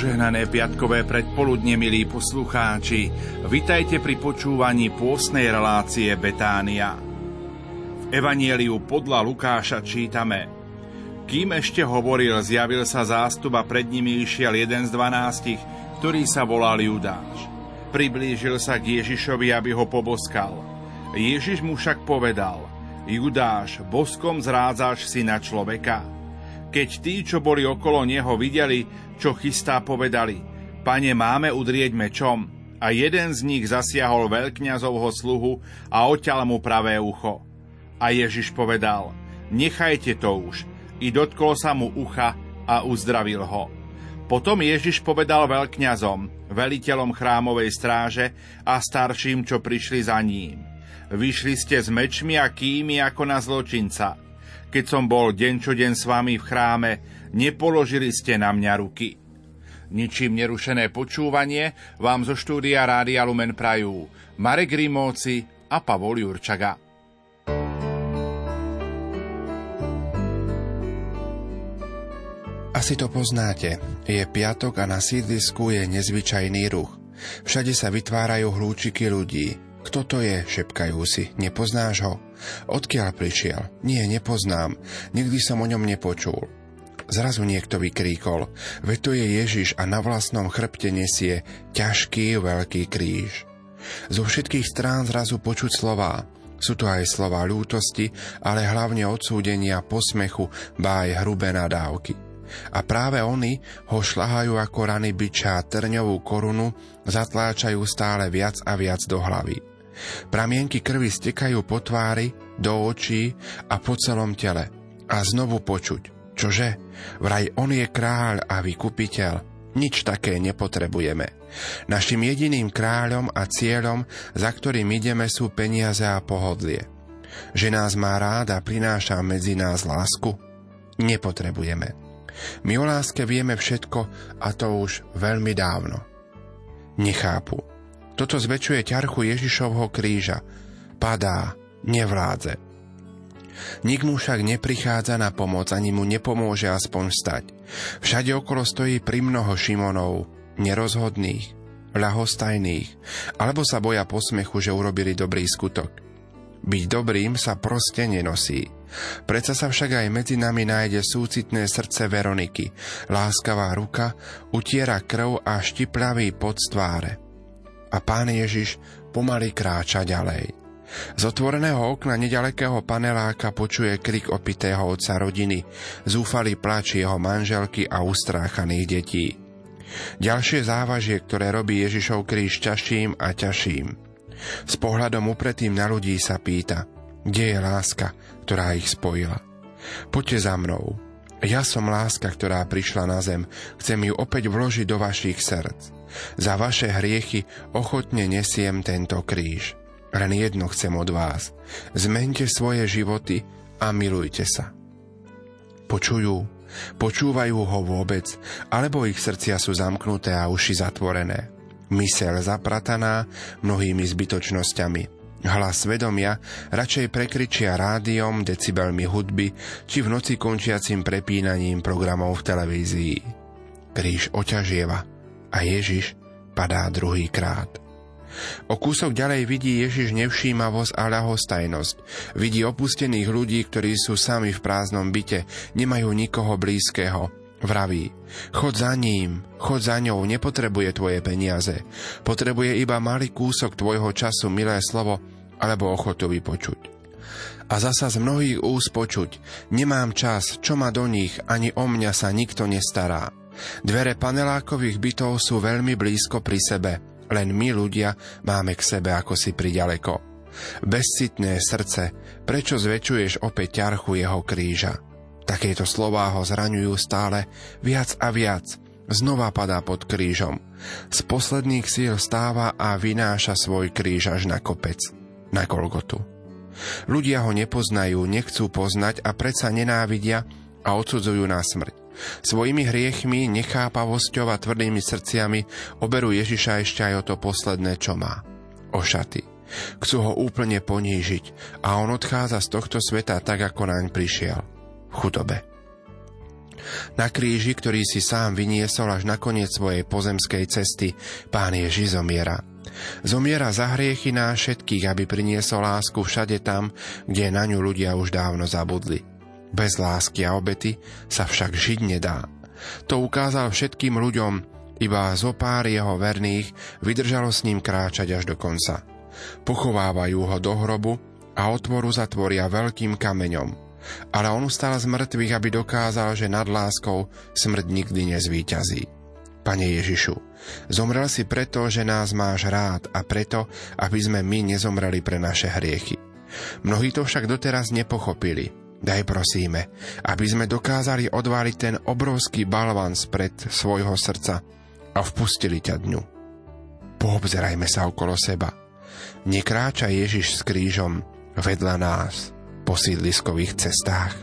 Požehnané piatkové predpoludne, milí poslucháči. Vitajte pri počúvaní pôsnej relácie Betánia. V Evanieliu podľa Lukáša čítame Kým ešte hovoril, zjavil sa zástup a pred nimi išiel jeden z dvanástich, ktorý sa volal Judáš. Priblížil sa k Ježišovi, aby ho poboskal. Ježiš mu však povedal Judáš, boskom zrádzaš syna človeka? Keď tí, čo boli okolo neho, videli, čo chystá, povedali, pane, máme udrieť mečom. A jeden z nich zasiahol veľkňazovho sluhu a odťal mu pravé ucho. A Ježiš povedal, nechajte to už. I dotkol sa mu ucha a uzdravil ho. Potom Ježiš povedal veľkňazom, veliteľom chrámovej stráže a starším, čo prišli za ním. Vyšli ste s mečmi a kými ako na zločinca. Keď som bol deň čo deň s vami v chráme, nepoložili ste na mňa ruky. Ničím nerušené počúvanie vám zo štúdia Rádia Lumen prajú Marek Rimóci a Pavol Jurčaga. Asi to poznáte. Je piatok a na sídlisku je nezvyčajný ruch. Všade sa vytvárajú hlúčiky ľudí. Kto to je? šepkajú si. Nepoznáš ho? Odkiaľ prišiel? Nie, nepoznám. Nikdy som o ňom nepočul. Zrazu niekto vykríkol, veď to je Ježiš a na vlastnom chrbte nesie ťažký veľký kríž. Zo všetkých strán zrazu počuť slová. Sú to aj slova ľútosti, ale hlavne odsúdenia, posmechu, bá aj hrubé nadávky. A práve oni ho šľahajú ako rany byča a trňovú korunu zatláčajú stále viac a viac do hlavy. Pramienky krvi stekajú po tvári, do očí a po celom tele. A znovu počuť – Čože? Vraj on je kráľ a vykupiteľ. Nič také nepotrebujeme. Našim jediným kráľom a cieľom, za ktorým ideme, sú peniaze a pohodlie. Že nás má rád a prináša medzi nás lásku? Nepotrebujeme. My o láske vieme všetko a to už veľmi dávno. Nechápu. Toto zväčšuje ťarchu Ježišovho kríža. Padá, nevládze. Nik mu však neprichádza na pomoc, ani mu nepomôže aspoň stať. Všade okolo stojí primnoho Šimonov, nerozhodných, ľahostajných, alebo sa boja posmechu, že urobili dobrý skutok. Byť dobrým sa proste nenosí. Preca sa však aj medzi nami nájde súcitné srdce Veroniky, láskavá ruka, utiera krv a štipľavý pod tváre. A pán Ježiš pomaly kráča ďalej. Z otvoreného okna nedalekého paneláka počuje krik opitého otca rodiny, zúfalý plač jeho manželky a ustráchaných detí. Ďalšie závažie, ktoré robí Ježišov kríž ťažším a ťažším. S pohľadom upretým na ľudí sa pýta, kde je láska, ktorá ich spojila. Poďte za mnou. Ja som láska, ktorá prišla na zem. Chcem ju opäť vložiť do vašich srdc. Za vaše hriechy ochotne nesiem tento kríž. Len jedno chcem od vás. Zmente svoje životy a milujte sa. Počujú, počúvajú ho vôbec, alebo ich srdcia sú zamknuté a uši zatvorené. Mysel zaprataná mnohými zbytočnosťami. Hlas svedomia radšej prekričia rádiom, decibelmi hudby či v noci končiacim prepínaním programov v televízii. Kríž oťažieva a Ježiš padá druhý krát. O kúsok ďalej vidí Ježiš nevšímavosť a ľahostajnosť. Vidí opustených ľudí, ktorí sú sami v prázdnom byte, nemajú nikoho blízkeho. Vraví, chod za ním, chod za ňou, nepotrebuje tvoje peniaze. Potrebuje iba malý kúsok tvojho času, milé slovo, alebo ochotu vypočuť. A zasa z mnohých úst počuť, nemám čas, čo ma do nich, ani o mňa sa nikto nestará. Dvere panelákových bytov sú veľmi blízko pri sebe, len my ľudia máme k sebe ako si priďaleko. Bezcitné srdce, prečo zväčšuješ opäť ťarchu jeho kríža? Takéto slová ho zraňujú stále viac a viac. Znova padá pod krížom. Z posledných síl stáva a vynáša svoj kríž až na kopec, na Golgotu. Ľudia ho nepoznajú, nechcú poznať a predsa nenávidia a odsudzujú na smrť. Svojimi hriechmi, nechápavosťou a tvrdými srdciami oberú Ježiša ešte aj o to posledné, čo má. O šaty. Chcú ho úplne ponížiť a on odchádza z tohto sveta tak, ako naň prišiel. V chudobe. Na kríži, ktorý si sám vyniesol až na koniec svojej pozemskej cesty, Pán Ježiš zomiera. Zomiera za hriechy nás všetkých, aby priniesol lásku všade tam, kde na ňu ľudia už dávno zabudli. Bez lásky a obety sa však žiť nedá. To ukázal všetkým ľuďom, iba zo pár jeho verných vydržalo s ním kráčať až do konca. Pochovávajú ho do hrobu a otvoru zatvoria veľkým kameňom, ale on ustal z mŕtvych, aby dokázal, že nad láskou smrť nikdy nezvíťazí. Pane Ježišu, zomrel si preto, že nás máš rád a preto, aby sme my nezomreli pre naše hriechy. Mnohí to však doteraz nepochopili. Daj prosíme, aby sme dokázali odváliť ten obrovský balvan spred svojho srdca a vpustili ťa dňu. Poobzerajme sa okolo seba. Nekráča Ježiš s krížom vedľa nás po sídliskových cestách.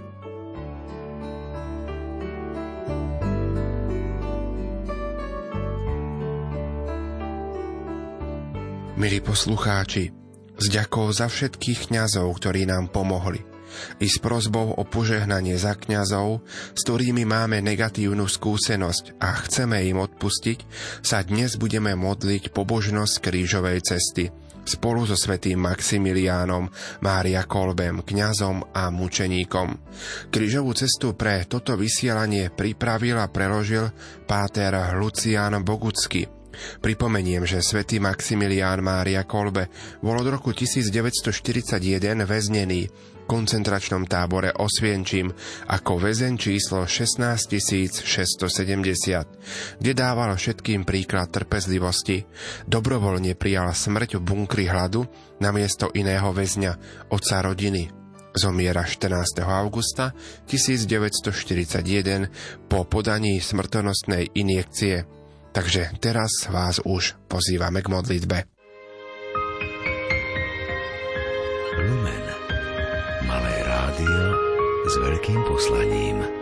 Milí poslucháči, s ďakou za všetkých kňazov, ktorí nám pomohli, i s prozbou o požehnanie za kňazov, s ktorými máme negatívnu skúsenosť a chceme im odpustiť, sa dnes budeme modliť pobožnosť krížovej cesty – spolu so svetým Maximiliánom, Mária Kolbem, kňazom a mučeníkom. Krížovú cestu pre toto vysielanie pripravil a preložil páter Lucián Bogucky. Pripomeniem, že svätý Maximilián Mária Kolbe bol od roku 1941 väznený koncentračnom tábore Osvienčím ako väzen číslo 16670, kde dával všetkým príklad trpezlivosti. Dobrovoľne prijal smrť v bunkri hladu namiesto iného väzňa, oca rodiny. Zomiera 14. augusta 1941 po podaní smrtonostnej injekcie. Takže teraz vás už pozývame k modlitbe. Lumen rádio s veľkým poslaním.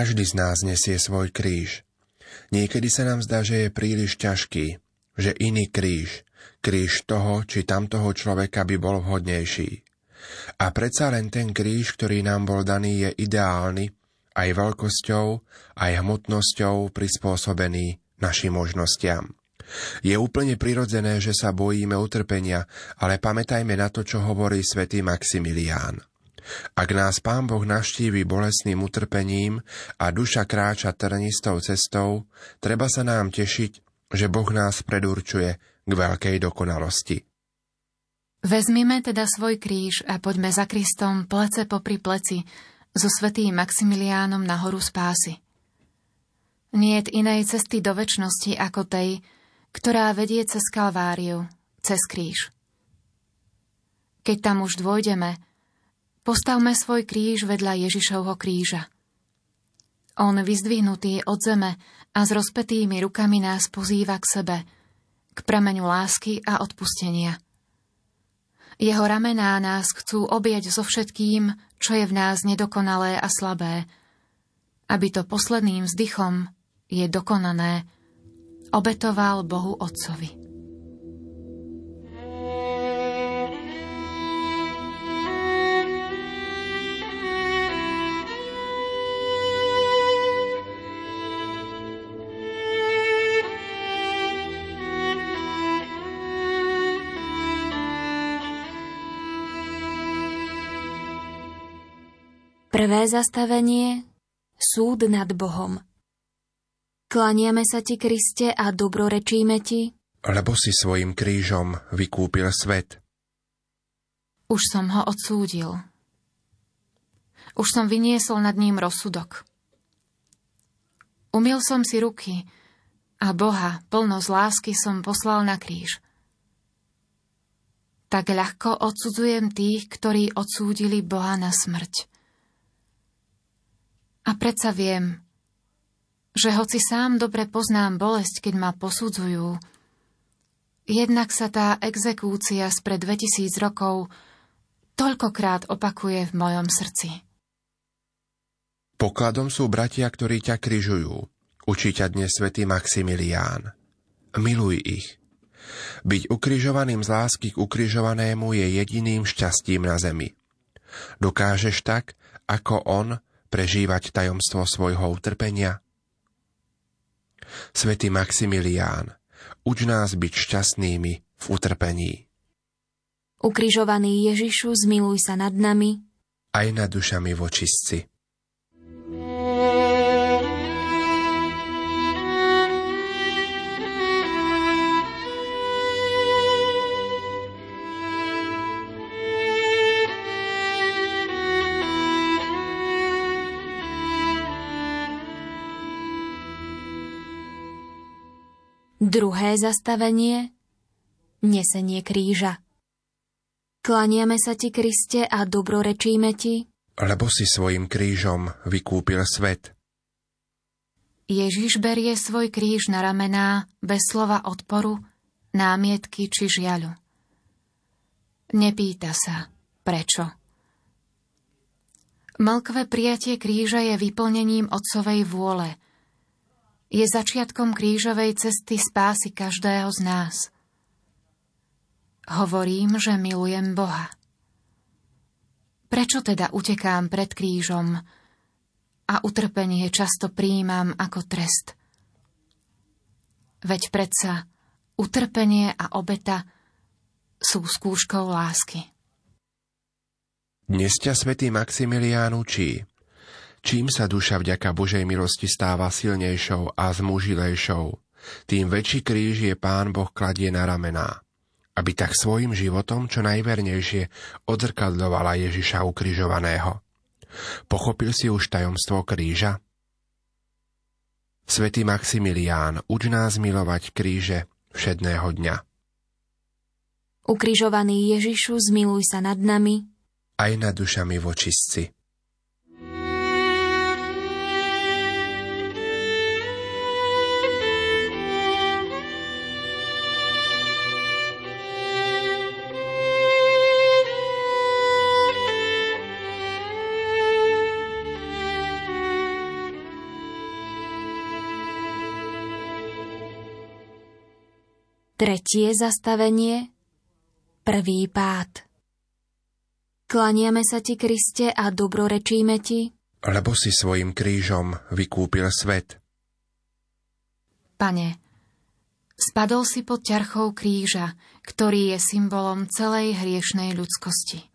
Každý z nás nesie svoj kríž. Niekedy sa nám zdá, že je príliš ťažký, že iný kríž, kríž toho či tamtoho človeka by bol vhodnejší. A predsa len ten kríž, ktorý nám bol daný, je ideálny, aj veľkosťou, aj hmotnosťou prispôsobený našim možnostiam. Je úplne prirodzené, že sa bojíme utrpenia, ale pamätajme na to, čo hovorí svätý Maximilián. Ak nás Pán Boh naštívi bolestným utrpením a duša kráča trnistou cestou, treba sa nám tešiť, že Boh nás predurčuje k veľkej dokonalosti. Vezmime teda svoj kríž a poďme za Kristom plece popri pleci so svetým Maximiliánom na horu spásy. Niet inej cesty do väčšnosti ako tej, ktorá vedie cez Kalváriu, cez kríž. Keď tam už dôjdeme, postavme svoj kríž vedľa Ježišovho kríža. On vyzdvihnutý od zeme a s rozpetými rukami nás pozýva k sebe, k prameňu lásky a odpustenia. Jeho ramená nás chcú objať so všetkým, čo je v nás nedokonalé a slabé, aby to posledným vzdychom je dokonané, obetoval Bohu Otcovi. Prvé zastavenie Súd nad Bohom. Klaniame sa ti, Kriste, a dobrorečíme ti, lebo si svojim krížom vykúpil svet. Už som ho odsúdil. Už som vyniesol nad ním rozsudok. Umil som si ruky a Boha plno z lásky som poslal na kríž. Tak ľahko odsudzujem tých, ktorí odsúdili Boha na smrť. A predsa viem, že hoci sám dobre poznám bolesť, keď ma posudzujú, jednak sa tá exekúcia spred 2000 rokov toľkokrát opakuje v mojom srdci. Pokladom sú bratia, ktorí ťa kryžujú. Učí ťa dnes svätý Maximilián. Miluj ich. Byť ukrižovaným z lásky k ukrižovanému je jediným šťastím na zemi. Dokážeš tak, ako on, prežívať tajomstvo svojho utrpenia? Svetý Maximilián, uč nás byť šťastnými v utrpení. Ukrižovaný Ježišu, zmiluj sa nad nami. Aj nad dušami vočistci. Druhé zastavenie Nesenie kríža Klaniame sa ti, Kriste, a dobrorečíme ti, lebo si svojim krížom vykúpil svet. Ježiš berie svoj kríž na ramená bez slova odporu, námietky či žiaľu. Nepýta sa, prečo. Mlkvé prijatie kríža je vyplnením otcovej vôle – je začiatkom krížovej cesty spásy každého z nás. Hovorím, že milujem Boha. Prečo teda utekám pred krížom a utrpenie často príjmam ako trest? Veď predsa utrpenie a obeta sú skúškou lásky. Dnes ťa svätý Maximilián učí, Čím sa duša vďaka Božej milosti stáva silnejšou a zmužilejšou, tým väčší kríž je Pán Boh kladie na ramená, aby tak svojim životom čo najvernejšie odzrkadľovala Ježiša ukrižovaného. Pochopil si už tajomstvo kríža? Svetý Maximilián, uč nás milovať kríže všedného dňa. Ukrižovaný Ježišu, zmiluj sa nad nami, aj nad dušami vočistci. Tretie zastavenie Prvý pád Klaniame sa ti, Kriste, a dobrorečíme ti, lebo si svojim krížom vykúpil svet. Pane, Spadol si pod ťarchou kríža, ktorý je symbolom celej hriešnej ľudskosti.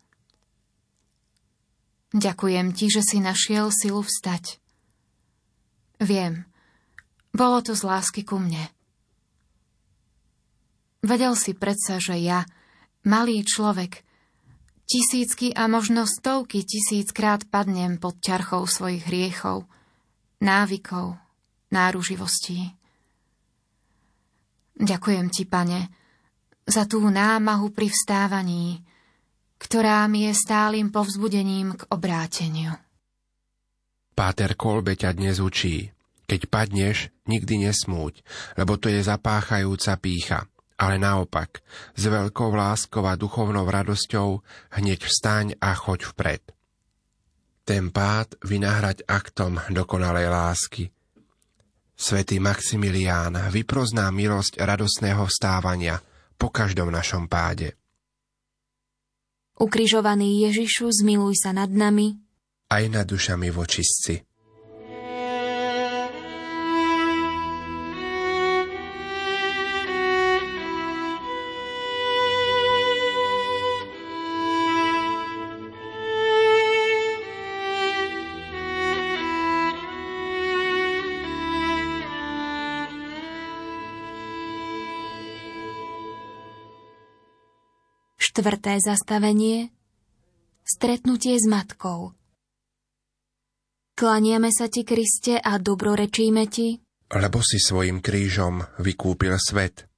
Ďakujem ti, že si našiel silu vstať. Viem, bolo to z lásky ku mne. Vedel si predsa, že ja, malý človek, tisícky a možno stovky tisíckrát padnem pod ťarchou svojich hriechov, návykov, náruživostí. Ďakujem ti, pane, za tú námahu pri vstávaní, ktorá mi je stálym povzbudením k obráteniu. Páter Kolbe ťa dnes učí. Keď padneš, nikdy nesmúť, lebo to je zapáchajúca pícha. Ale naopak, s veľkou láskou a duchovnou radosťou hneď vstaň a choď vpred. Ten pád vynahrať aktom dokonalej lásky. Svetý Maximilián vyprozná milosť radosného vstávania po každom našom páde. Ukrižovaný Ježišu, zmiluj sa nad nami. Aj nad dušami vočistci. Štvrté zastavenie Stretnutie s matkou Klaniame sa ti, Kriste, a dobrorečíme ti, lebo si svojim krížom vykúpil svet.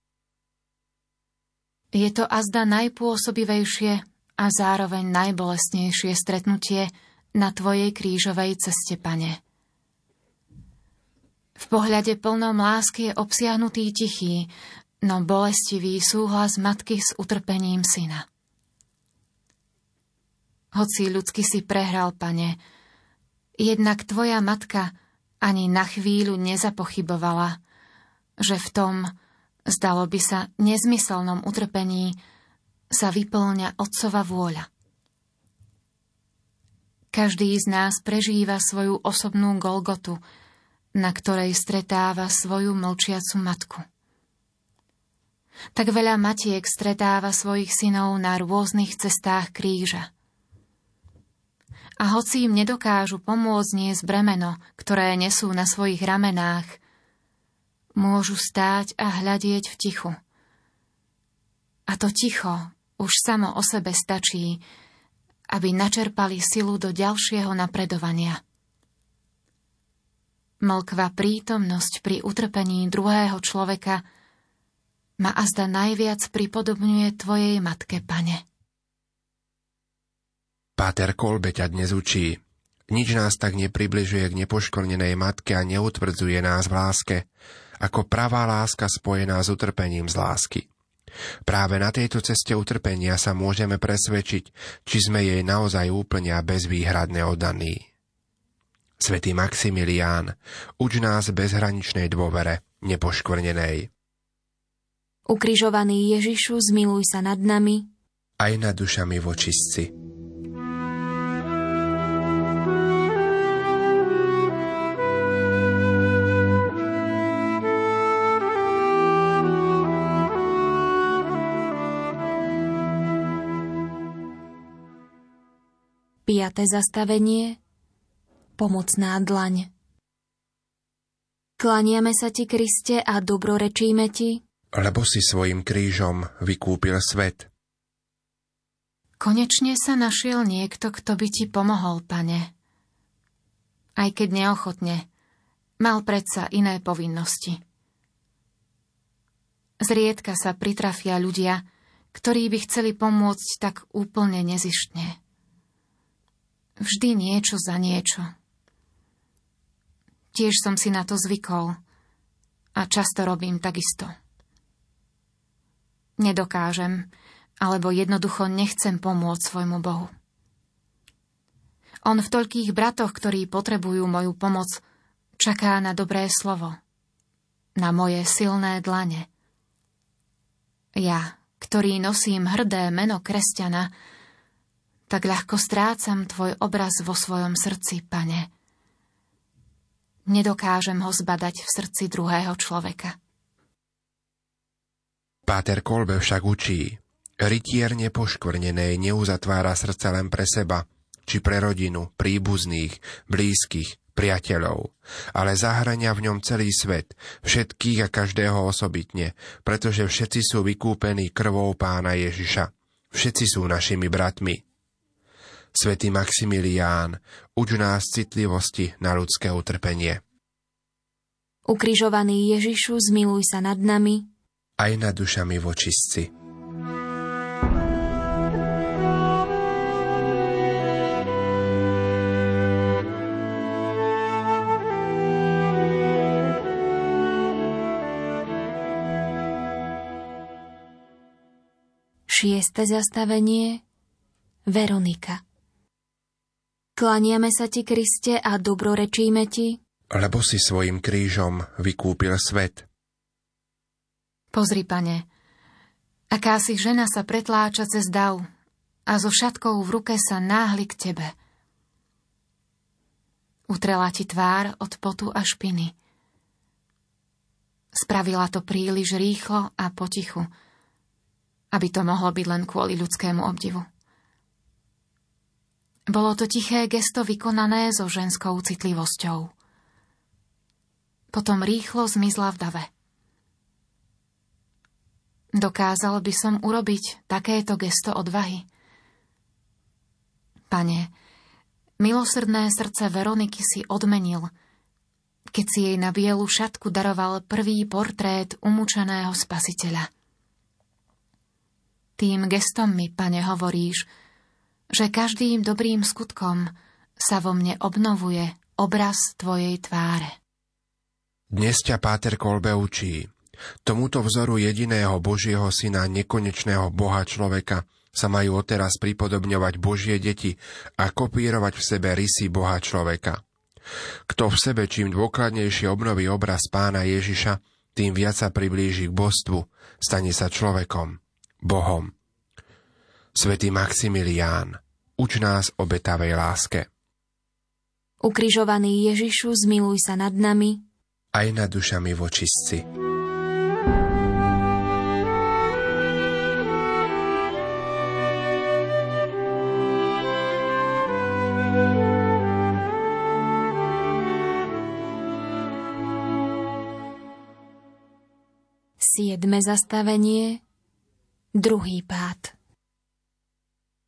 Je to azda najpôsobivejšie a zároveň najbolestnejšie stretnutie na tvojej krížovej ceste, pane. V pohľade plnom lásky je obsiahnutý tichý, no bolestivý súhlas matky s utrpením syna. Hoci ľudsky si prehral, pane, jednak tvoja matka ani na chvíľu nezapochybovala, že v tom, zdalo by sa, nezmyselnom utrpení sa vyplňa otcova vôľa. Každý z nás prežíva svoju osobnú Golgotu, na ktorej stretáva svoju mlčiacu matku. Tak veľa matiek stretáva svojich synov na rôznych cestách kríža. A hoci im nedokážu pomôcť niesť bremeno, ktoré nesú na svojich ramenách, môžu stáť a hľadieť v tichu. A to ticho už samo o sebe stačí, aby načerpali silu do ďalšieho napredovania. Mlkva prítomnosť pri utrpení druhého človeka – ma azda najviac pripodobňuje Tvojej matke, pane. Páter Kolbe ťa dnes učí. Nič nás tak nepribližuje k nepoškornenej matke a neutvrdzuje nás v láske, ako pravá láska spojená s utrpením z lásky. Práve na tejto ceste utrpenia sa môžeme presvedčiť, či sme jej naozaj úplne a bezvýhradne oddaní. Svetý Maximilián, uč nás bezhraničnej dôvere, nepoškvrnenej. Ukrižovaný Ježišu, zmiluj sa nad nami. Aj nad dušami vočistci. Piaté zastavenie Pomocná dlaň Klaniame sa ti, Kriste, a dobrorečíme ti, lebo si svojim krížom vykúpil svet. Konečne sa našiel niekto, kto by ti pomohol, pane. Aj keď neochotne, mal predsa iné povinnosti. Zriedka sa pritrafia ľudia, ktorí by chceli pomôcť tak úplne nezištne. Vždy niečo za niečo. Tiež som si na to zvykol a často robím takisto nedokážem, alebo jednoducho nechcem pomôcť svojmu Bohu. On v toľkých bratoch, ktorí potrebujú moju pomoc, čaká na dobré slovo, na moje silné dlane. Ja, ktorý nosím hrdé meno kresťana, tak ľahko strácam tvoj obraz vo svojom srdci, pane. Nedokážem ho zbadať v srdci druhého človeka. Páter Kolbe však učí, rytier nepoškvrnenej neuzatvára srdce len pre seba, či pre rodinu, príbuzných, blízkych, priateľov, ale zahrania v ňom celý svet, všetkých a každého osobitne, pretože všetci sú vykúpení krvou pána Ježiša. Všetci sú našimi bratmi. Svetý Maximilián, uč nás citlivosti na ľudské utrpenie. Ukrižovaný Ježišu, zmiluj sa nad nami, aj nad dušami vočistci. Šieste zastavenie Veronika Klaniame sa ti, Kriste, a dobrorečíme ti, lebo si svojim krížom vykúpil svet. Pozri, pane, aká žena sa pretláča cez dav a so šatkou v ruke sa náhli k tebe. Utrela ti tvár od potu a špiny. Spravila to príliš rýchlo a potichu, aby to mohlo byť len kvôli ľudskému obdivu. Bolo to tiché gesto vykonané so ženskou citlivosťou. Potom rýchlo zmizla v dave. Dokázal by som urobiť takéto gesto odvahy? Pane, milosrdné srdce Veroniky si odmenil, keď si jej na bielu šatku daroval prvý portrét umúčeného spasiteľa. Tým gestom mi, pane, hovoríš, že každým dobrým skutkom sa vo mne obnovuje obraz Tvojej tváre. Dnes ťa Páter Kolbe učí, Tomuto vzoru jediného Božieho syna, nekonečného Boha človeka, sa majú odteraz pripodobňovať Božie deti a kopírovať v sebe rysy Boha človeka. Kto v sebe čím dôkladnejšie obnoví obraz pána Ježiša, tým viac sa priblíži k božstvu, stane sa človekom, Bohom. Svetý Maximilián, uč nás o betavej láske. Ukrižovaný Ježišu, zmiluj sa nad nami, aj nad dušami vočistci. Siedme zastavenie, druhý pád.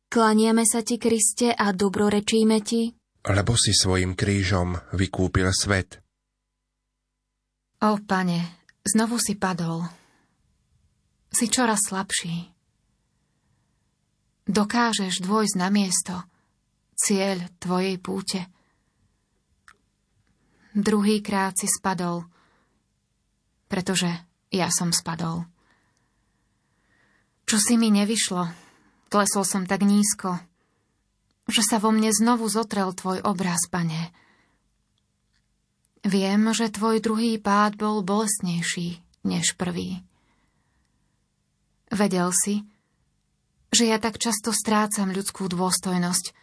Klaniame sa ti, Kriste, a dobrorečíme ti, lebo si svojim krížom vykúpil svet. O, pane, znovu si padol. Si čoraz slabší. Dokážeš dôjsť na miesto, cieľ tvojej púte. Druhýkrát si spadol, pretože ja som spadol. Čo si mi nevyšlo, klesol som tak nízko, že sa vo mne znovu zotrel tvoj obraz, pane. Viem, že tvoj druhý pád bol bolestnejší než prvý. Vedel si, že ja tak často strácam ľudskú dôstojnosť,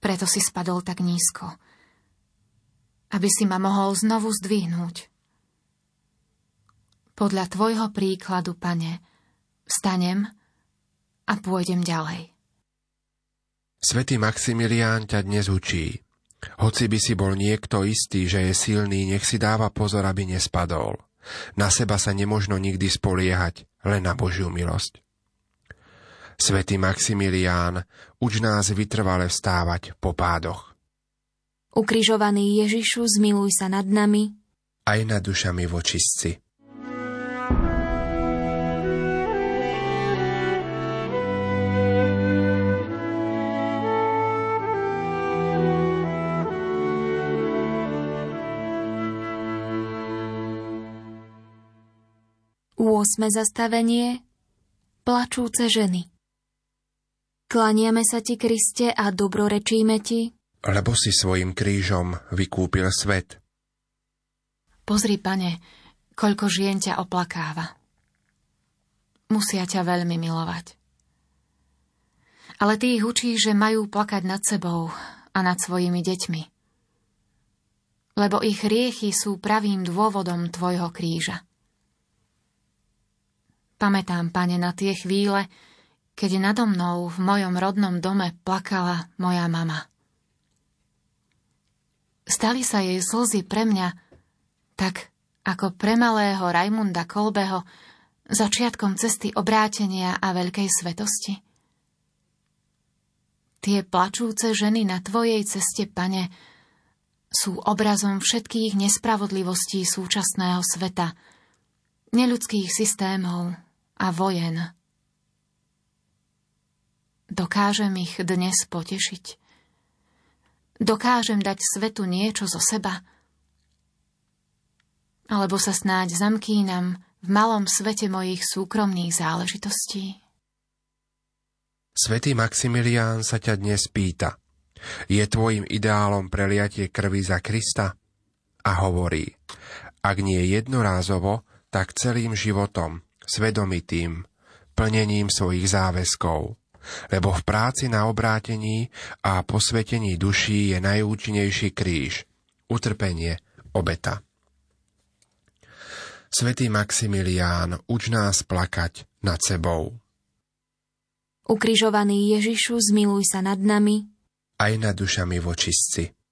preto si spadol tak nízko, aby si ma mohol znovu zdvihnúť podľa tvojho príkladu, pane, vstanem a pôjdem ďalej. Svetý Maximilián ťa dnes učí. Hoci by si bol niekto istý, že je silný, nech si dáva pozor, aby nespadol. Na seba sa nemožno nikdy spoliehať, len na Božiu milosť. Svetý Maximilián, uč nás vytrvale vstávať po pádoch. Ukrižovaný Ježišu, zmiluj sa nad nami, aj nad dušami vočistci. 8. zastavenie Plačúce ženy Klaniame sa ti, Kriste, a dobrorečíme ti, lebo si svojim krížom vykúpil svet. Pozri, pane, koľko žien ťa oplakáva. Musia ťa veľmi milovať. Ale ty ich učí, že majú plakať nad sebou a nad svojimi deťmi. Lebo ich hriechy sú pravým dôvodom tvojho kríža. Pamätám, pane, na tie chvíle, keď nado mnou v mojom rodnom dome plakala moja mama. Stali sa jej slzy pre mňa, tak ako pre malého Rajmunda Kolbeho, začiatkom cesty obrátenia a veľkej svetosti. Tie plačúce ženy na tvojej ceste, pane, sú obrazom všetkých nespravodlivostí súčasného sveta, neľudských systémov a vojen. Dokážem ich dnes potešiť? Dokážem dať svetu niečo zo seba? Alebo sa snáď zamkínam v malom svete mojich súkromných záležitostí? Svetý Maximilián sa ťa dnes pýta – je tvojim ideálom preliatie krvi za Krista? A hovorí, ak nie jednorázovo, tak celým životom, svedomitým, plnením svojich záväzkov. Lebo v práci na obrátení a posvetení duší je najúčinnejší kríž, utrpenie, obeta. Svetý Maximilián, uč nás plakať nad sebou. Ukrižovaný Ježišu, zmiluj sa nad nami, aj nad dušami vočistci.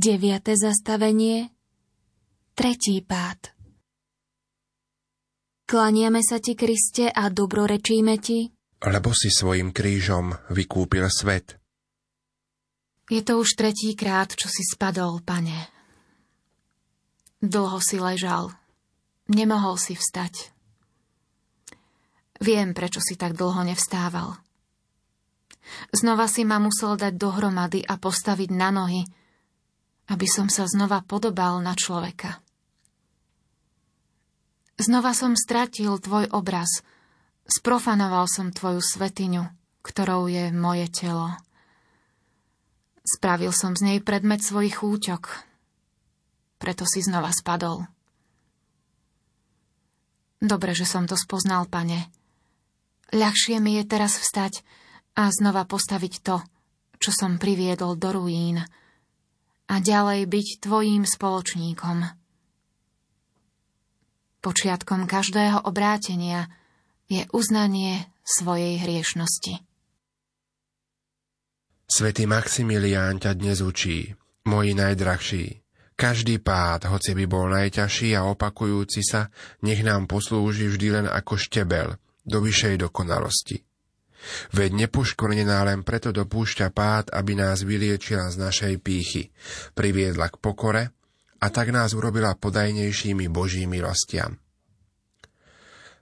Deviate zastavenie Tretí pád Klaniame sa ti, Kriste, a dobrorečíme ti, lebo si svojim krížom vykúpil svet. Je to už tretí krát, čo si spadol, pane. Dlho si ležal. Nemohol si vstať. Viem, prečo si tak dlho nevstával. Znova si ma musel dať dohromady a postaviť na nohy, aby som sa znova podobal na človeka. Znova som stratil tvoj obraz. Sprofanoval som tvoju svetiňu, ktorou je moje telo. Spravil som z nej predmet svojich úťok. Preto si znova spadol. Dobre, že som to spoznal, pane. Ľahšie mi je teraz vstať a znova postaviť to, čo som priviedol do ruín a ďalej byť tvojím spoločníkom. Počiatkom každého obrátenia je uznanie svojej hriešnosti. Svetý Maximilián ťa dnes učí, moji najdrahší. Každý pád, hoci by bol najťažší a opakujúci sa, nech nám poslúži vždy len ako štebel do vyššej dokonalosti. Veď nepoškornená len preto dopúšťa pád, aby nás vyliečila z našej pýchy, priviedla k pokore a tak nás urobila podajnejšími Boží milostiam.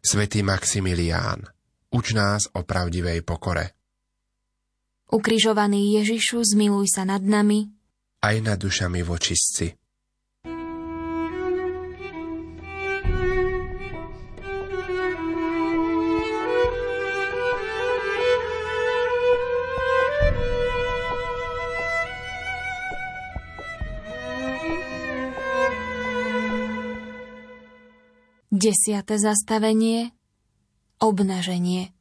Svetý Maximilián, uč nás o pravdivej pokore. Ukrižovaný Ježišu, zmiluj sa nad nami, aj nad dušami vočistci. Desiate zastavenie Obnaženie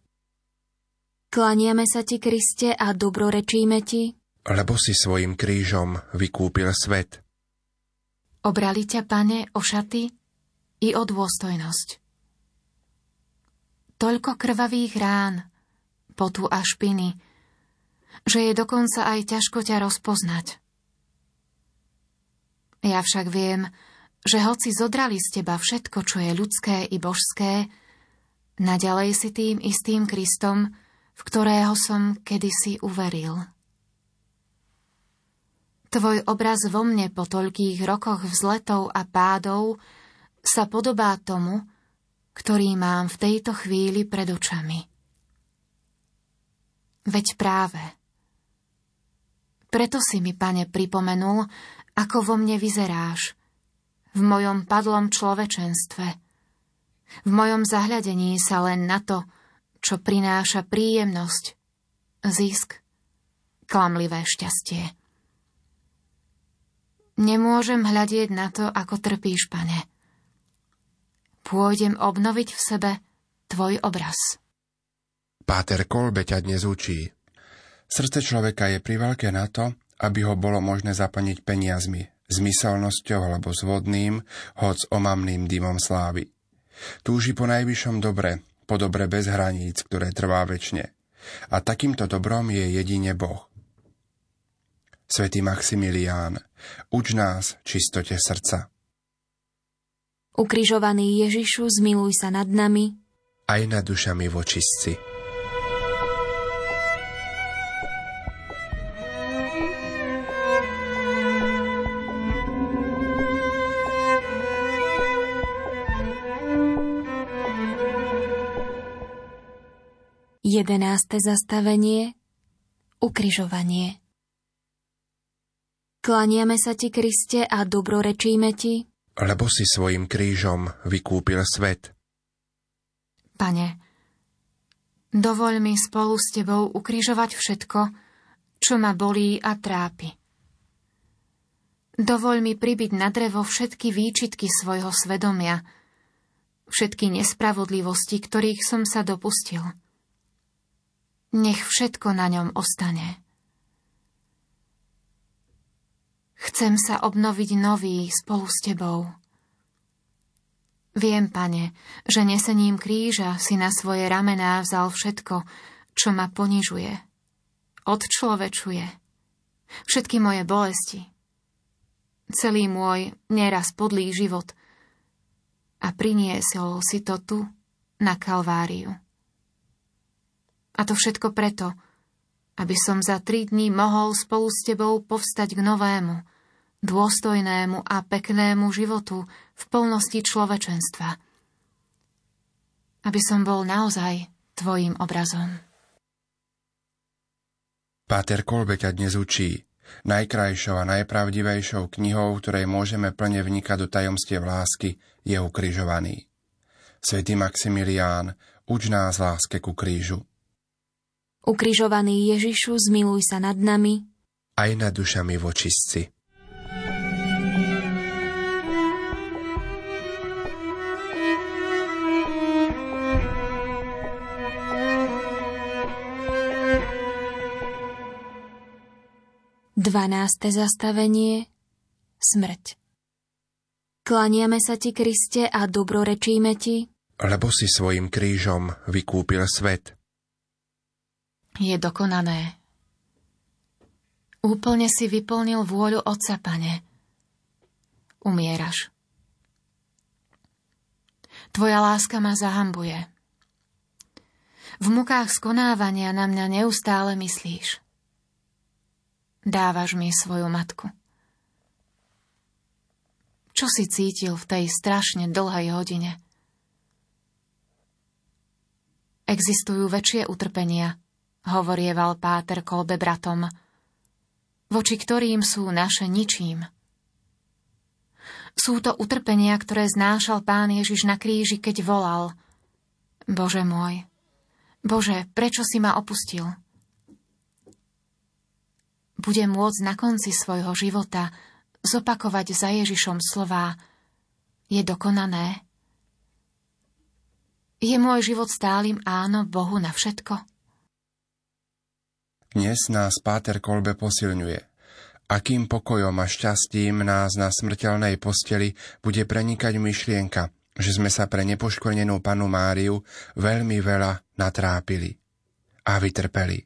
Klaniame sa ti, Kriste, a dobrorečíme ti, lebo si svojim krížom vykúpil svet. Obrali ťa, pane, o šaty i o dôstojnosť. Toľko krvavých rán, potu a špiny, že je dokonca aj ťažko ťa rozpoznať. Ja však viem, že hoci zodrali z teba všetko, čo je ľudské i božské, naďalej si tým istým Kristom, v ktorého som kedysi uveril. Tvoj obraz vo mne po toľkých rokoch vzletov a pádov sa podobá tomu, ktorý mám v tejto chvíli pred očami. Veď práve. Preto si mi, pane, pripomenul, ako vo mne vyzeráš, v mojom padlom človečenstve. V mojom zahľadení sa len na to, čo prináša príjemnosť, zisk, klamlivé šťastie. Nemôžem hľadieť na to, ako trpíš, pane. Pôjdem obnoviť v sebe tvoj obraz. Páter Kolbe ťa dnes učí. Srdce človeka je priveľké na to, aby ho bolo možné zaplniť peniazmi, zmyselnosťou alebo zvodným, hoc omamným dymom slávy. Túži po najvyššom dobre, po dobre bez hraníc, ktoré trvá väčšine. A takýmto dobrom je jedine Boh. Svetý Maximilián, uč nás čistote srdca. Ukrižovaný Ježišu, zmiluj sa nad nami. Aj nad dušami vočistci. Jedenáste zastavenie Ukrižovanie Klaniame sa ti, Kriste, a dobrorečíme ti, lebo si svojim krížom vykúpil svet. Pane, dovoľ mi spolu s tebou ukrižovať všetko, čo ma bolí a trápi. Dovoľ mi pribiť na drevo všetky výčitky svojho svedomia, všetky nespravodlivosti, ktorých som sa dopustil. Nech všetko na ňom ostane. Chcem sa obnoviť nový spolu s tebou. Viem, pane, že nesením kríža si na svoje ramená vzal všetko, čo ma ponižuje, odčlovečuje, všetky moje bolesti, celý môj neraz podlý život a priniesol si to tu, na Kalváriu. A to všetko preto, aby som za tri dní mohol spolu s tebou povstať k novému, dôstojnému a peknému životu v plnosti človečenstva. Aby som bol naozaj tvojim obrazom. Páter Kolbe ťa dnes učí. Najkrajšou a najpravdivejšou knihou, ktorej môžeme plne vnikať do tajomstiev lásky, je ukrižovaný. Svetý Maximilián, uč nás láske ku krížu. Ukrižovaný Ježišu, zmiluj sa nad nami. Aj nad dušami vočistci. Dvanáste zastavenie Smrť Klaniame sa ti, Kriste, a dobrorečíme ti, lebo si svojim krížom vykúpil svet je dokonané. Úplne si vyplnil vôľu Otca, Pane. Umieraš. Tvoja láska ma zahambuje. V mukách skonávania na mňa neustále myslíš. Dávaš mi svoju matku. Čo si cítil v tej strašne dlhej hodine? Existujú väčšie utrpenia, hovorieval Páter Kolbe bratom, voči ktorým sú naše ničím. Sú to utrpenia, ktoré znášal Pán Ježiš na kríži, keď volal Bože môj, Bože, prečo si ma opustil? Bude môcť na konci svojho života zopakovať za Ježišom slová Je dokonané. Je môj život stálym áno Bohu na všetko? Dnes nás Páter Kolbe posilňuje. Akým pokojom a šťastím nás na smrteľnej posteli bude prenikať myšlienka, že sme sa pre nepoškvrnenú panu Máriu veľmi veľa natrápili a vytrpeli.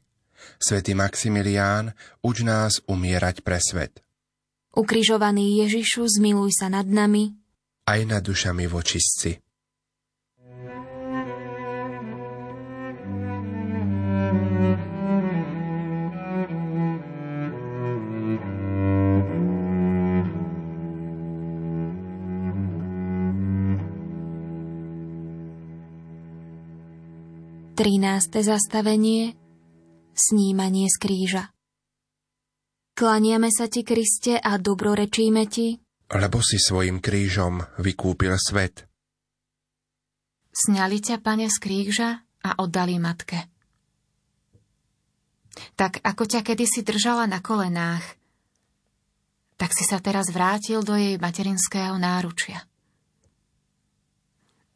Svetý Maximilián, uč nás umierať pre svet. Ukrižovaný Ježišu, zmiluj sa nad nami. Aj nad dušami vočistci. 13. zastavenie Snímanie z kríža Klaniame sa ti, Kriste, a dobrorečíme ti, lebo si svojim krížom vykúpil svet. Sňali ťa, pane, z kríža a oddali matke. Tak ako ťa kedysi držala na kolenách, tak si sa teraz vrátil do jej materinského náručia.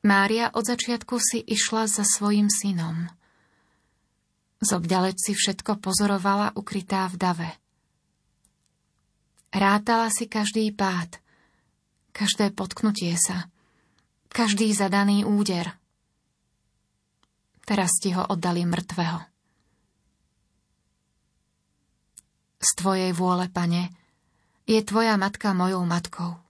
Mária od začiatku si išla za svojim synom. Zobďalec si všetko pozorovala ukrytá v dave. Rátala si každý pád, každé potknutie sa, každý zadaný úder. Teraz ti ho oddali mŕtvého. Z tvojej vôle, pane, je tvoja matka mojou matkou.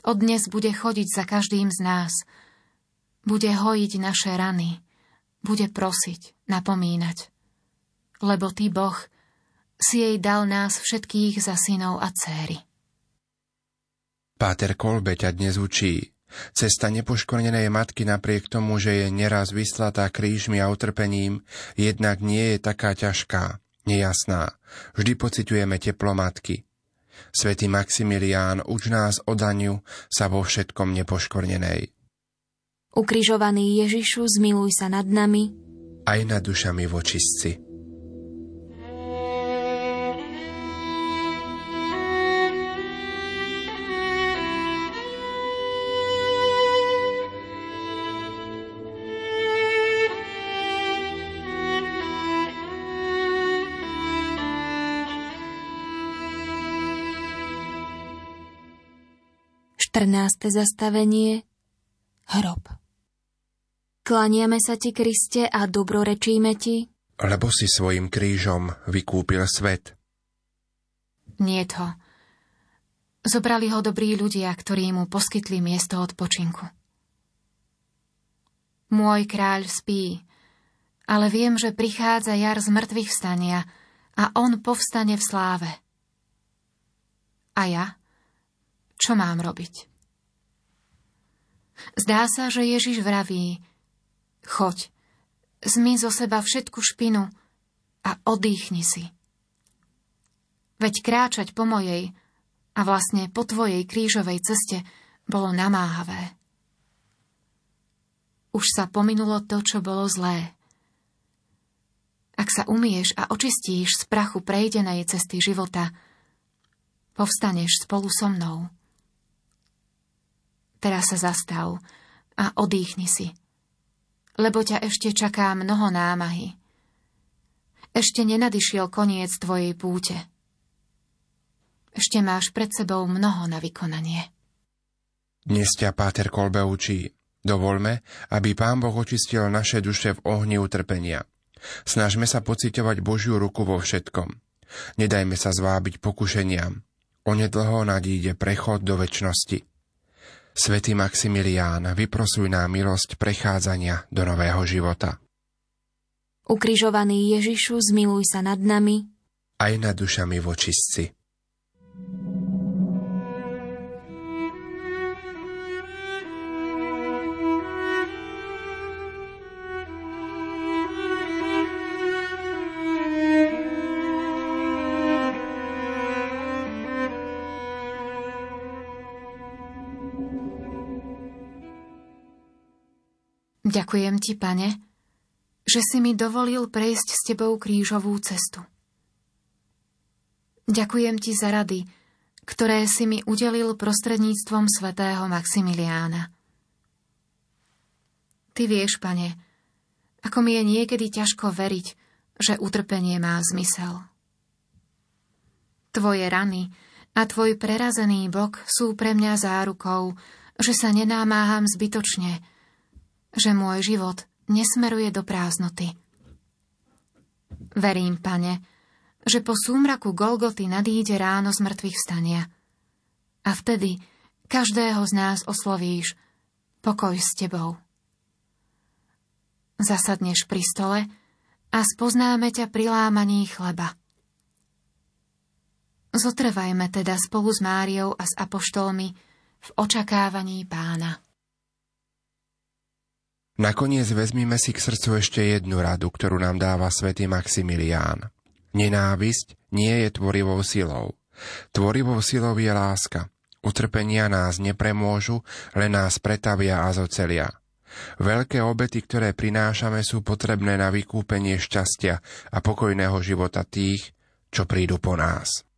Od dnes bude chodiť za každým z nás. Bude hojiť naše rany. Bude prosiť, napomínať. Lebo Ty, Boh, si jej dal nás všetkých za synov a céry. Páter Kolbe ťa dnes učí. Cesta nepoškornenej matky napriek tomu, že je neraz vyslatá krížmi a utrpením, jednak nie je taká ťažká, nejasná. Vždy pociťujeme teplo matky – Svetý Maximilián, uč nás o daniu sa vo všetkom nepoškornenej. Ukrižovaný Ježišu, zmiluj sa nad nami. Aj nad dušami vočistci. 14. zastavenie Hrob Klaniame sa ti, Kriste, a dobrorečíme ti, lebo si svojim krížom vykúpil svet. Nie to. Zobrali ho dobrí ľudia, ktorí mu poskytli miesto odpočinku. Môj kráľ spí, ale viem, že prichádza jar z mŕtvych vstania a on povstane v sláve. A ja? Čo mám robiť? Zdá sa, že Ježiš vraví, choď, zmy zo seba všetku špinu a odýchni si. Veď kráčať po mojej a vlastne po tvojej krížovej ceste bolo namáhavé. Už sa pominulo to, čo bolo zlé. Ak sa umieš a očistíš z prachu prejdenej cesty života, povstaneš spolu so mnou. Teraz sa zastav a odýchni si, lebo ťa ešte čaká mnoho námahy. Ešte nenadišiel koniec tvojej púte. Ešte máš pred sebou mnoho na vykonanie. Dnes ťa Páter Kolbe učí. Dovolme, aby Pán Boh očistil naše duše v ohni utrpenia. Snažme sa pociťovať Božiu ruku vo všetkom. Nedajme sa zvábiť pokušeniam. Onedlho nadíde prechod do väčšnosti. Svetý Maximilián, vyprosuj nám milosť prechádzania do nového života. Ukrižovaný Ježišu, zmiluj sa nad nami. Aj nad dušami vočistci. Ďakujem ti, pane, že si mi dovolil prejsť s tebou krížovú cestu. Ďakujem ti za rady, ktoré si mi udelil prostredníctvom svätého Maximiliána. Ty vieš, pane, ako mi je niekedy ťažko veriť, že utrpenie má zmysel. Tvoje rany a tvoj prerazený bok sú pre mňa zárukou, že sa nenámáham zbytočne, že môj život nesmeruje do prázdnoty. Verím, pane, že po súmraku Golgoty nadíde ráno z mŕtvych stania. A vtedy každého z nás oslovíš pokoj s tebou. Zasadneš pri stole a spoznáme ťa pri lámaní chleba. Zotrvajme teda spolu s Máriou a s apoštolmi v očakávaní pána. Nakoniec vezmime si k srdcu ešte jednu radu, ktorú nám dáva svätý Maximilián. Nenávisť nie je tvorivou silou. Tvorivou silou je láska. Utrpenia nás nepremôžu, len nás pretavia a zocelia. Veľké obety, ktoré prinášame, sú potrebné na vykúpenie šťastia a pokojného života tých, čo prídu po nás.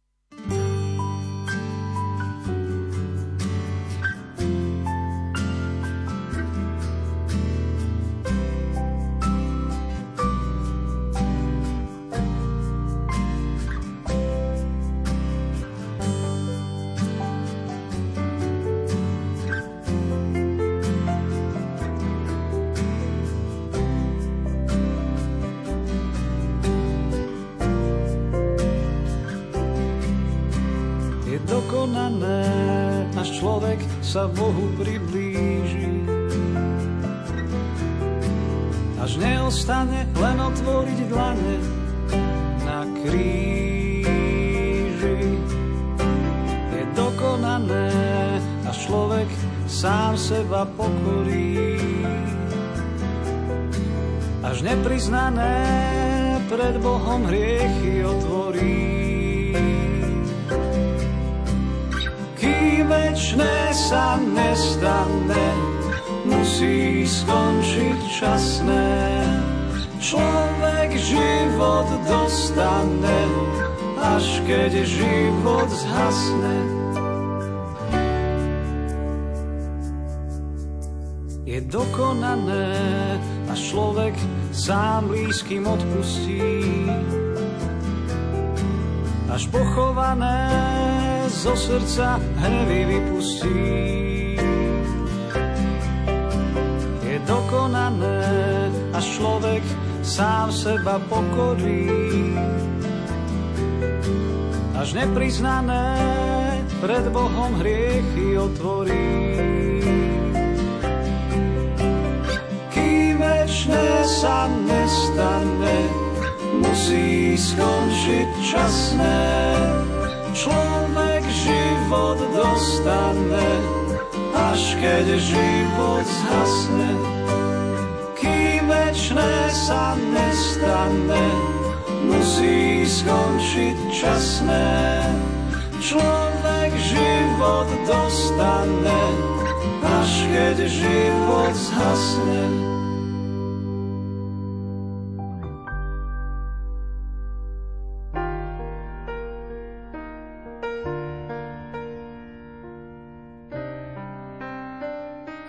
Sa Bohu priblíži. Až neostane len otvoriť dlane na kríži. Je dokonané, až človek sám seba pokorí. Až nepriznané pred Bohom hriechy otvorí. Večné sa nestane, musí skončiť časné. Človek život dostane, až keď život zhasne. Je dokonané, až človek sám blízkym odpustí. Až pochované zo srdca hnevy vypustí. Je dokonané, až človek sám seba pokorí. Až nepriznané pred Bohom hriechy otvorí. večné sa nestane, musí skončiť časné. Človek život dostane, až keď život zhasne. Kým večné sa nestane, musí skončiť časné. Človek život dostane, až keď život zhasne.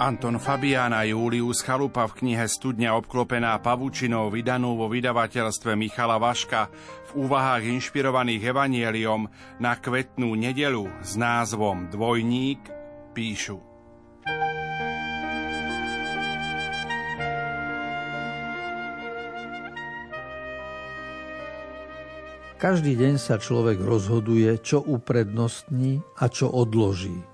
Anton Fabián a Julius Chalupa v knihe Studňa obklopená pavučinou vydanú vo vydavateľstve Michala Vaška v úvahách inšpirovaných evanieliom na kvetnú nedelu s názvom Dvojník píšu. Každý deň sa človek rozhoduje, čo uprednostní a čo odloží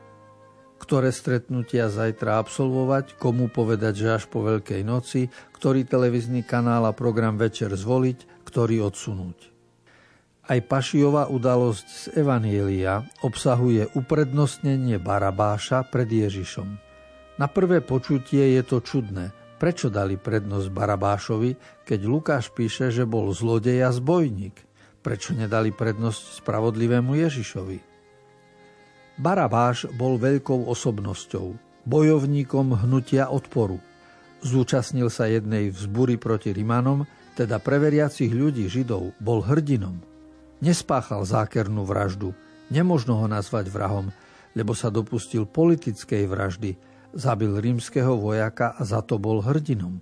ktoré stretnutia zajtra absolvovať, komu povedať, že až po Veľkej noci, ktorý televízny kanál a program večer zvoliť, ktorý odsunúť. Aj Pašiová udalosť z Evanielia obsahuje uprednostnenie Barabáša pred Ježišom. Na prvé počutie je to čudné. Prečo dali prednosť Barabášovi, keď Lukáš píše, že bol zlodej a zbojník? Prečo nedali prednosť spravodlivému Ježišovi? Barabáš bol veľkou osobnosťou, bojovníkom hnutia odporu. Zúčastnil sa jednej vzbury proti Rimanom, teda preveriacich ľudí Židov, bol hrdinom. Nespáchal zákernú vraždu, nemožno ho nazvať vrahom, lebo sa dopustil politickej vraždy, zabil rímskeho vojaka a za to bol hrdinom.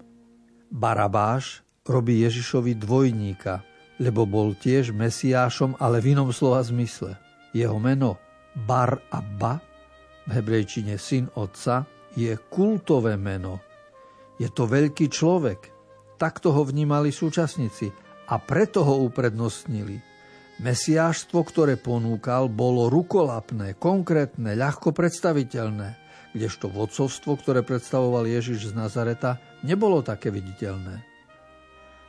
Barabáš robí Ježišovi dvojníka, lebo bol tiež mesiášom, ale v inom slova zmysle. Jeho meno Bar Abba, v hebrejčine syn otca, je kultové meno. Je to veľký človek. Takto ho vnímali súčasníci a preto ho uprednostnili. Mesiáštvo, ktoré ponúkal, bolo rukolapné, konkrétne, ľahko predstaviteľné, kdežto vodcovstvo, ktoré predstavoval Ježiš z Nazareta, nebolo také viditeľné.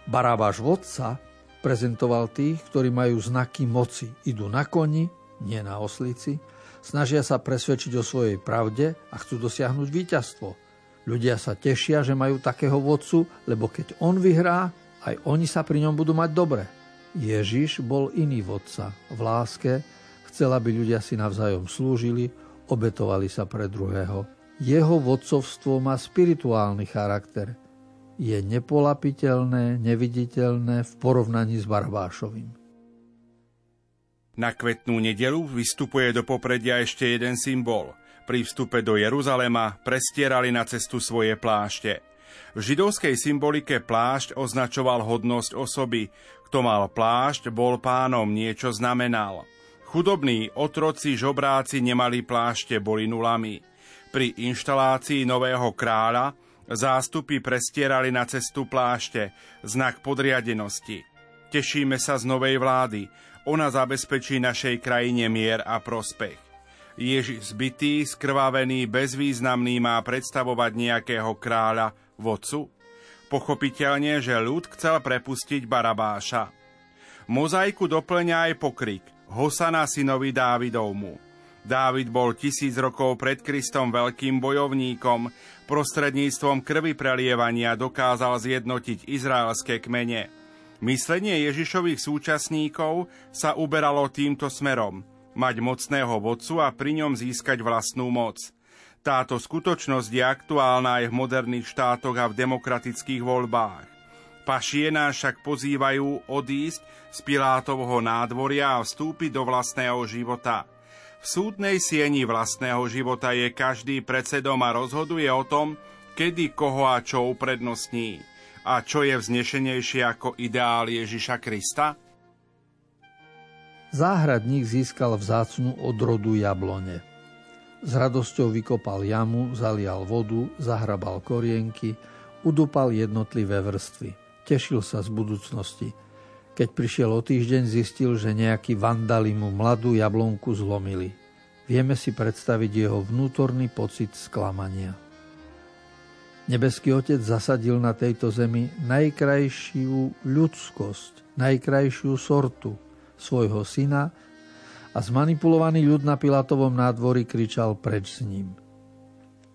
Barabáš vodca prezentoval tých, ktorí majú znaky moci. Idú na koni, nie na oslici, snažia sa presvedčiť o svojej pravde a chcú dosiahnuť víťazstvo. Ľudia sa tešia, že majú takého vodcu, lebo keď on vyhrá, aj oni sa pri ňom budú mať dobre. Ježiš bol iný vodca. V láske chcel, aby ľudia si navzájom slúžili, obetovali sa pre druhého. Jeho vodcovstvo má spirituálny charakter. Je nepolapiteľné, neviditeľné v porovnaní s Barbášovým. Na kvetnú nedelu vystupuje do popredia ešte jeden symbol. Pri vstupe do Jeruzalema prestierali na cestu svoje plášte. V židovskej symbolike plášť označoval hodnosť osoby. Kto mal plášť, bol pánom, niečo znamenal. Chudobní otroci, žobráci nemali plášte, boli nulami. Pri inštalácii nového kráľa zástupy prestierali na cestu plášte, znak podriadenosti. Tešíme sa z novej vlády, ona zabezpečí našej krajine mier a prospech. Ježiš zbytý, skrvavený, bezvýznamný má predstavovať nejakého kráľa, vodcu? Pochopiteľne, že ľud chcel prepustiť Barabáša. Mozaiku doplňa aj pokrik Hosana synovi Dávidovmu. Dávid bol tisíc rokov pred Kristom veľkým bojovníkom, prostredníctvom krvi prelievania dokázal zjednotiť izraelské kmene. Myslenie Ježišových súčasníkov sa uberalo týmto smerom – mať mocného vodcu a pri ňom získať vlastnú moc. Táto skutočnosť je aktuálna aj v moderných štátoch a v demokratických voľbách. Pašiená však pozývajú odísť z Pilátovho nádvoria a vstúpiť do vlastného života. V súdnej sieni vlastného života je každý predsedom a rozhoduje o tom, kedy koho a čo uprednostní. A čo je vznešenejšie ako ideál Ježiša Krista? Záhradník získal vzácnu odrodu jablone. S radosťou vykopal jamu, zalial vodu, zahrabal korienky, udupal jednotlivé vrstvy. Tešil sa z budúcnosti. Keď prišiel o týždeň, zistil, že nejakí vandali mu mladú jablonku zlomili. Vieme si predstaviť jeho vnútorný pocit sklamania. Nebeský Otec zasadil na tejto zemi najkrajšiu ľudskosť, najkrajšiu sortu – svojho syna a zmanipulovaný ľud na Pilatovom nádvorí kričal preč s ním.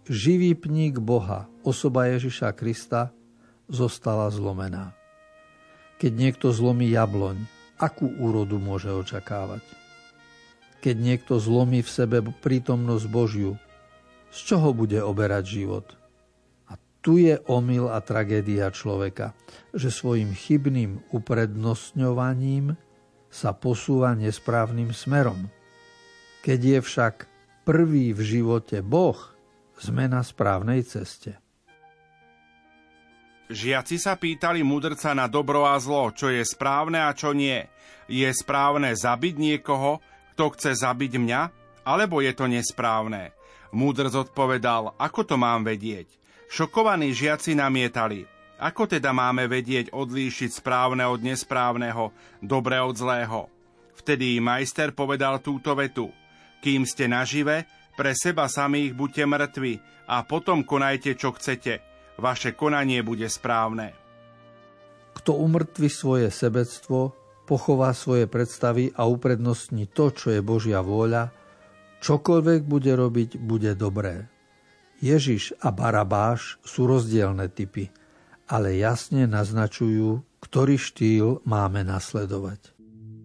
Živý pník Boha, osoba Ježiša Krista, zostala zlomená. Keď niekto zlomí jabloň, akú úrodu môže očakávať? Keď niekto zlomí v sebe prítomnosť Božiu, z čoho bude oberať život? Tu je omyl a tragédia človeka, že svojim chybným uprednostňovaním sa posúva nesprávnym smerom. Keď je však prvý v živote Boh, sme na správnej ceste. Žiaci sa pýtali mudrca na dobro a zlo, čo je správne a čo nie. Je správne zabiť niekoho, kto chce zabiť mňa, alebo je to nesprávne? Múdrc odpovedal, ako to mám vedieť. Šokovaní žiaci namietali. Ako teda máme vedieť odlíšiť správne od nesprávneho, dobre od zlého? Vtedy majster povedal túto vetu. Kým ste nažive, pre seba samých buďte mŕtvi a potom konajte, čo chcete. Vaše konanie bude správne. Kto umrtvi svoje sebectvo, pochová svoje predstavy a uprednostní to, čo je Božia vôľa, čokoľvek bude robiť, bude dobré. Ježiš a Barabáš sú rozdielne typy – ale jasne naznačujú, ktorý štýl máme nasledovať.